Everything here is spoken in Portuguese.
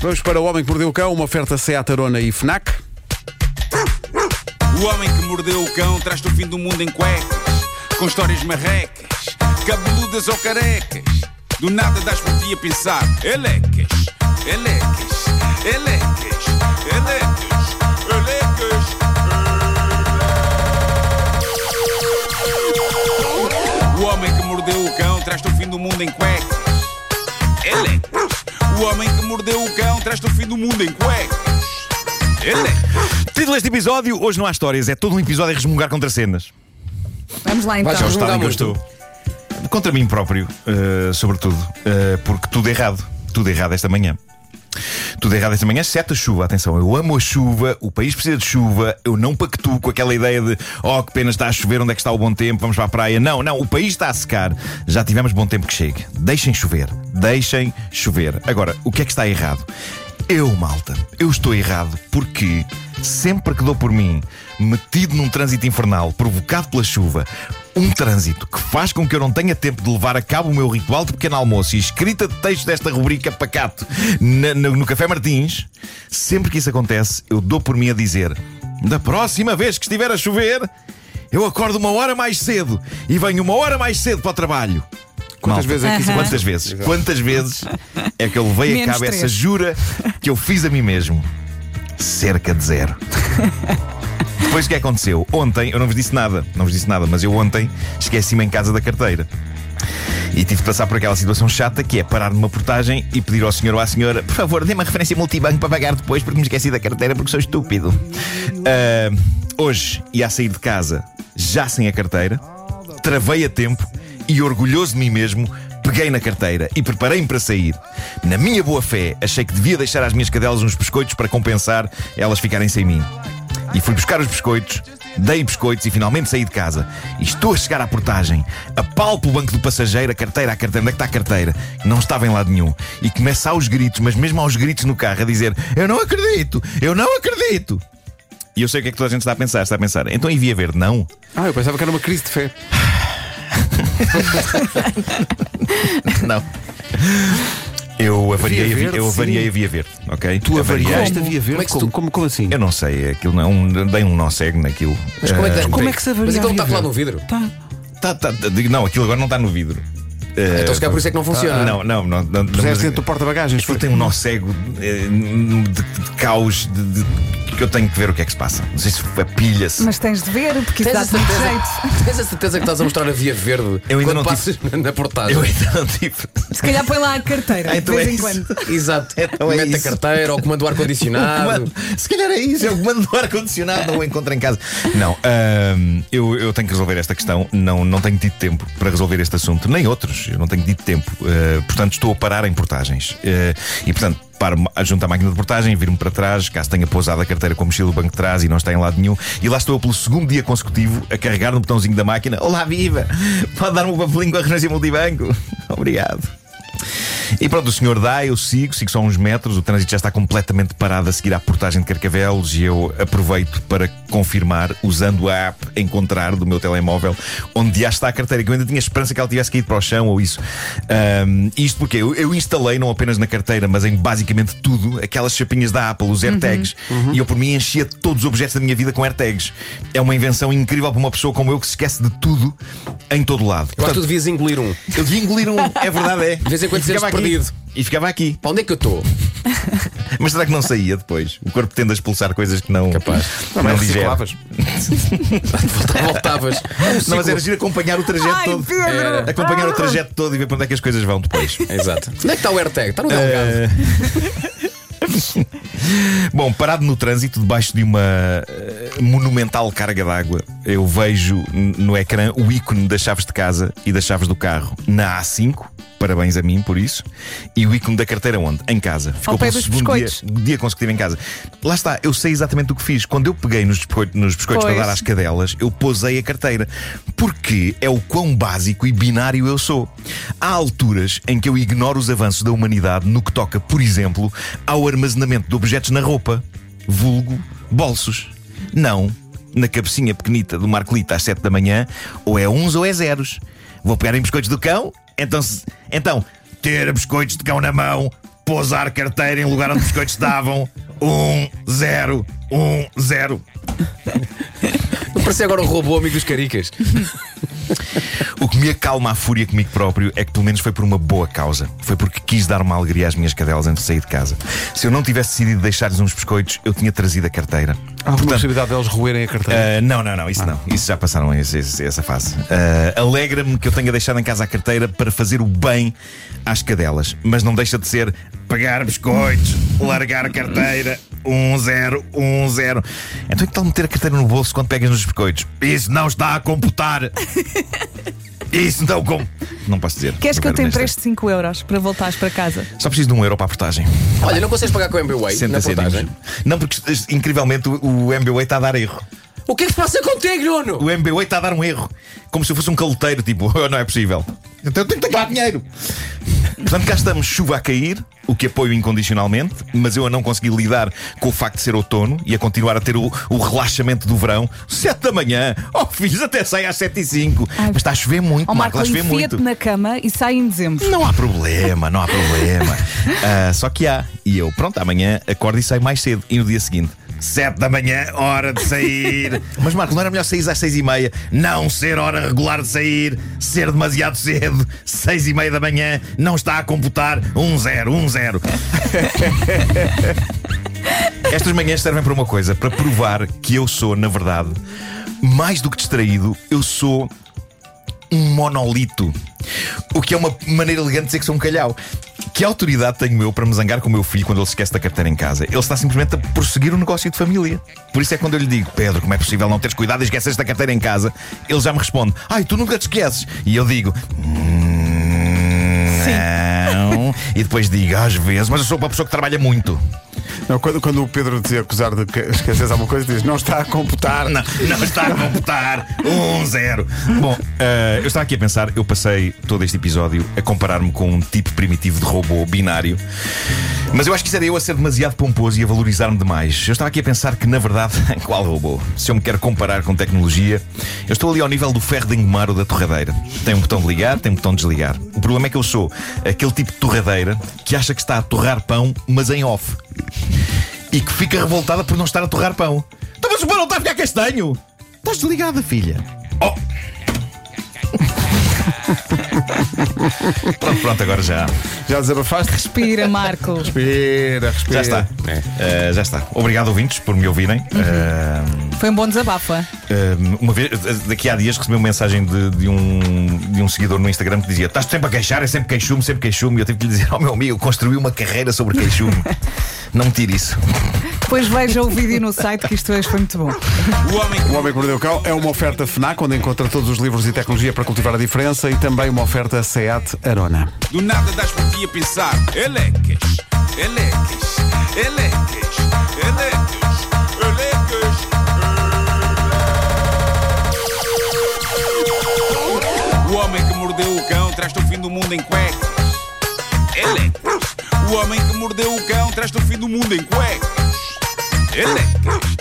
Vamos para o Homem que Mordeu o Cão, uma oferta Seat Arona e FNAC. O homem que mordeu o cão traz-te o fim do mundo em cuecas, com histórias marrecas, cabeludas ou carecas. Do nada das por ti a pensar, elecas, elecas, elecas, elecas, elecas. O homem que mordeu o cão traz-te o fim do mundo em cuecas. O homem que mordeu o cão traz-te o fim do mundo em cuecas. Elecas. Título deste episódio: Hoje não há histórias, é todo um episódio a resmungar contra cenas. Vamos lá então. Vais É estado em que eu estou. Contra mim próprio, eh, sobretudo. eh, porque tudo errado. Tudo errado esta manhã. Tudo errado esta manhã, exceto a chuva. Atenção, eu amo a chuva, o país precisa de chuva, eu não pactuo com aquela ideia de oh, que pena está a chover, onde é que está o bom tempo, vamos para a praia. Não, não, o país está a secar. Já tivemos bom tempo que chegue. Deixem chover. Deixem chover. Agora, o que é que está errado? Eu, malta, eu estou errado porque sempre que dou por mim metido num trânsito infernal provocado pela chuva, um trânsito que faz com que eu não tenha tempo de levar a cabo o meu ritual de pequeno almoço e escrita de texto desta rubrica pacato na- no, no Café Martins, sempre que isso acontece, eu dou por mim a dizer: da próxima vez que estiver a chover, eu acordo uma hora mais cedo e venho uma hora mais cedo para o trabalho. Quantas Malta, vezes é que isso Quantas vezes? Quantas vezes é que eu levei a Menos cabo essa três. jura que eu fiz a mim mesmo? Cerca de zero. Depois o que aconteceu? Ontem, eu não vos disse nada, não vos disse nada, mas eu ontem esqueci-me em casa da carteira. E tive de passar por aquela situação chata que é parar numa portagem e pedir ao senhor ou à senhora, por favor, dê-me uma referência multibanco para pagar depois porque me esqueci da carteira porque sou estúpido. Ah, hoje ia a sair de casa já sem a carteira, travei a tempo e orgulhoso de mim mesmo. Peguei na carteira e preparei-me para sair. Na minha boa fé, achei que devia deixar às minhas cadelas uns biscoitos para compensar elas ficarem sem mim. E fui buscar os biscoitos, dei biscoitos e finalmente saí de casa. E estou a chegar à portagem, apalpo o banco do passageiro, a carteira, a carteira, onde é que está a carteira? Não estava em lado nenhum. E começa aos gritos, mas mesmo aos gritos no carro, a dizer: Eu não acredito, eu não acredito. E eu sei o que é que toda a gente está a pensar, está a pensar. Então envia verde, não? Ah, eu pensava que era uma crise de fé. Não. Eu avariei, Via verde, eu avariei sim. a via verde, ok? Tu avariaste a via Como verde? é que Como, como, como assim? Eu não sei, aquilo não, é um, dei um nó cego naquilo. Mas como é que, Ah, como é que se avaria Mas aquilo não está colado no vidro? tá, tá, tá, digo, não, aquilo agora não está no vidro. Ah, Então se calhar por isso é que não funciona. não, não, não. não, não mas- dentro do porta-bagagens. Aquilo tem um nó cego eh, de, de caos de, de- que eu tenho que ver o que é que se passa. Não sei se pilha-se. Mas tens de ver, porque isso Tens a, dá-te muito certeza, jeito. tens a certeza que estás a mostrar a via verde Eu ainda quando não passas na portagem? Eu ainda não tive. Se calhar põe lá a carteira, Ah, de então vez é em isso. quando. Exato. Então é Mete a isso. carteira ou comando do ar-condicionado. Se calhar é isso, é o comando do ar-condicionado, não o encontro em casa. Não, eu, eu tenho que resolver esta questão. Não, não tenho tido tempo para resolver este assunto, nem outros. Eu não tenho tido tempo. Ah, portanto, estou a parar em portagens. Ah, e, portanto, paro junto à máquina de portagem, viro-me para trás, caso tenha pousado a carteira com a mochila do banco de trás e não está em lado nenhum. E lá estou eu pelo segundo dia consecutivo a carregar no botãozinho da máquina. Olá, viva! Pode dar-me um papelinho com a referência multibanco? Obrigado. E pronto, o senhor dá, eu sigo, sigo só uns metros, o trânsito já está completamente parado a seguir à portagem de Carcavelos e eu aproveito para confirmar, usando a app Encontrar do meu telemóvel, onde já está a carteira, que eu ainda tinha esperança que ela tivesse caído para o chão ou isso. Ahm, isto porque eu, eu instalei, não apenas na carteira, mas em basicamente tudo, aquelas chapinhas da Apple, os AirTags, e eu por mim enchia todos os objetos da minha vida com AirTags. É uma invenção incrível para uma pessoa como eu que se esquece de tudo em todo lado. Eu acho que tu devias engolir um. Eu devia engolir um, é verdade, é. De vez em quando E ficava seres aqui. perdido. E ficava aqui. Para onde é que eu estou? Mas será que não saía depois? O corpo tende a expulsar coisas que não. Capaz. Não, digere. reciclavas. Voltavas. Não, mas era giro acompanhar o trajeto Ai, todo. Pedro! Era. Acompanhar o trajeto todo e ver para onde é que as coisas vão depois. Exato. Onde é que está o AirTag? Está no Delgado. Bom, parado no trânsito, debaixo de uma eh, monumental carga d'água, eu vejo no ecrã o ícone das chaves de casa e das chaves do carro na A5. Parabéns a mim por isso. E o ícone da carteira onde? Em casa. Ficou pé pelo dos segundo dia, biscoitos. dia consecutivo em casa. Lá está, eu sei exatamente o que fiz. Quando eu peguei nos biscoitos, nos biscoitos para dar às cadelas, eu posei a carteira. Porque é o quão básico e binário eu sou. Há alturas em que eu ignoro os avanços da humanidade no que toca, por exemplo, ao armazenamento de objetos na roupa. Vulgo bolsos. Não. Na cabecinha pequenita do Marcolita às 7 da manhã, ou é uns ou é zeros. Vou pegar em biscoitos do cão? Então, se- então ter biscoitos de cão na mão pousar carteira em lugar onde os biscoitos estavam. Um, zero, um, zero. Não parecia agora o robô amigo dos caricas. O que me acalma a fúria comigo próprio é que pelo menos foi por uma boa causa. Foi porque quis dar uma alegria às minhas cadelas antes de sair de casa. Se eu não tivesse decidido deixar-lhes uns biscoitos, eu tinha trazido a carteira. Há alguma possibilidade deles roerem a carteira? Ah, não, não, não, isso não. Isso já passaram esse- esse- essa fase. Ah, Alegra-me que eu tenha deixado em casa a carteira para fazer o bem às cadelas. Mas não deixa de ser pagar biscoitos, largar a carteira, um zero, um zero. Então é que tal meter a carteira no bolso quando pegas nos biscoitos? Isso não está a computar. Isso não com. Não posso dizer. Queres que eu te empreste 5 euros para voltares para casa? Só preciso de um euro para a portagem. Olha, não consegues pagar com o MBWay 60 na portagem? Não, porque incrivelmente o o MBWay está a dar erro. O que é que se passa contigo, Nuno? O MBWay está a dar um erro. Como se eu fosse um caloteiro, tipo, não é possível. Então eu tenho que dar dinheiro. Portanto, cá estamos, chuva a cair, o que apoio incondicionalmente, mas eu a não conseguir lidar com o facto de ser outono e a continuar a ter o, o relaxamento do verão. Sete da manhã, oh filhos, até sai às sete e cinco. Ai. Mas está a chover muito, Ó Marco, a chover enfia-te muito. na cama e sai em dezembro. Não há problema, não há problema. Ah, só que há. E eu, pronto, amanhã acordo e saio mais cedo. E no dia seguinte, sete da manhã, hora de sair. Mas Marco, não era melhor sair às seis e meia? Não ser hora regular de sair, ser demasiado cedo, seis e meia da manhã, não está a computar um zero, um zero. Estas manhãs servem para uma coisa, para provar que eu sou, na verdade, mais do que distraído, eu sou um monolito. O que é uma maneira elegante de dizer que sou um calhau. Que autoridade tenho eu para me zangar com o meu filho quando ele se esquece da carteira em casa? Ele está simplesmente a prosseguir o negócio de família. Por isso é quando eu lhe digo, Pedro, como é possível não teres cuidado e esqueces da carteira em casa? Ele já me responde, ai, tu nunca te esqueces. E eu digo, "Hum, não. E depois digo, às vezes, mas eu sou uma pessoa que trabalha muito. Não, quando, quando o Pedro te acusar de que esqueces alguma coisa, diz: Não está a computar. Não, não está a computar. Um zero. Bom, eh, eu estava aqui a pensar, eu passei todo este episódio a comparar-me com um tipo primitivo de robô binário. Mas eu acho que isso era eu a ser demasiado pomposo e a valorizar-me demais. Eu estava aqui a pensar que, na verdade, qual robô? Se eu me quero comparar com tecnologia, eu estou ali ao nível do ferro de engomar ou da torradeira. Tem um botão de ligar, tem um botão de desligar. O problema é que eu sou aquele tipo de torradeira que acha que está a torrar pão, mas em off e que fica revoltada por não estar a torrar pão. Então, mas o pão não está a ficar castanho! Estás desligada, filha. Oh! pronto, pronto, agora já. Já desabafaste? Respira, Marco. Respira, respira. Já está. Eh, já está. Obrigado, ouvintes, por me ouvirem. Eh, Foi um bom desabafo. é? eh, uma vez, daqui a dias, recebi uma mensagem de, de um, de um seguidor no Instagram que dizia: Estás sempre a queixar, é sempre queixume, sempre queixume. E eu tive que lhe dizer: Oh, meu amigo, construí uma carreira sobre queixume. não me tire isso. Depois veja o vídeo no site que isto hoje foi muito bom. O homem O Homem que Mordeu o Cão é uma oferta FNAC, onde encontra todos os livros e tecnologia para cultivar a diferença e também uma oferta SEAT Arona. do nada das por ti a pensar. Elecas, elecas, elecas, elecas, elecas. O homem que mordeu o cão traz-te o fim do mundo em cuecas. Elecas. O homem que mordeu o cão traz-te o fim do mundo em cuecas. Elecas.